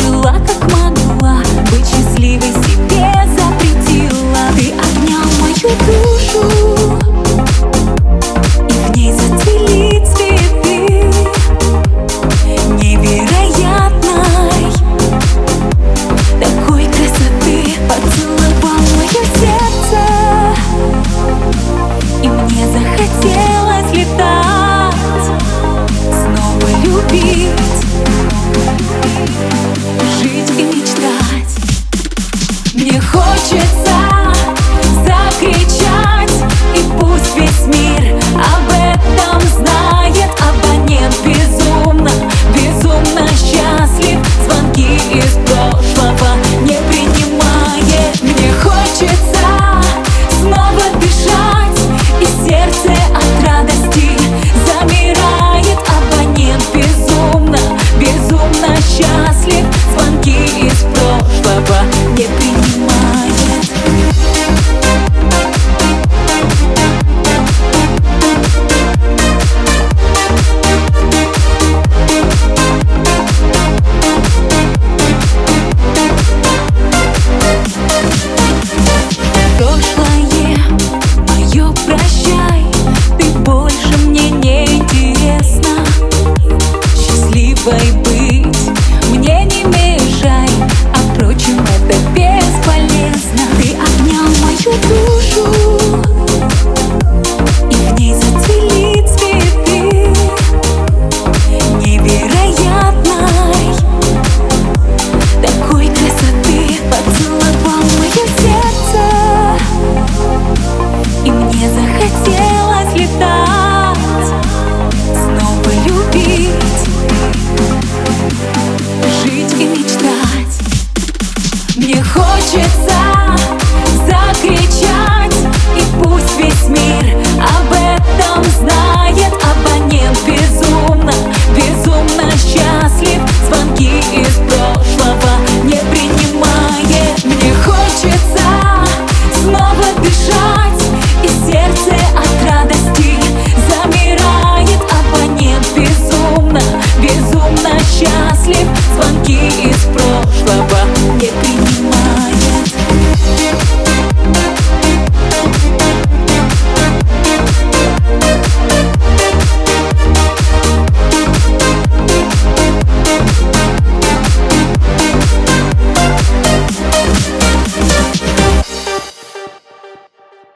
жила как могла. Быть счастливой себе. хочется прошлое. Мое прощай Ты больше мне не интересна. Счастливой и мечтать. Мне хочется счастлив. Звонки из прошлого. Не кричат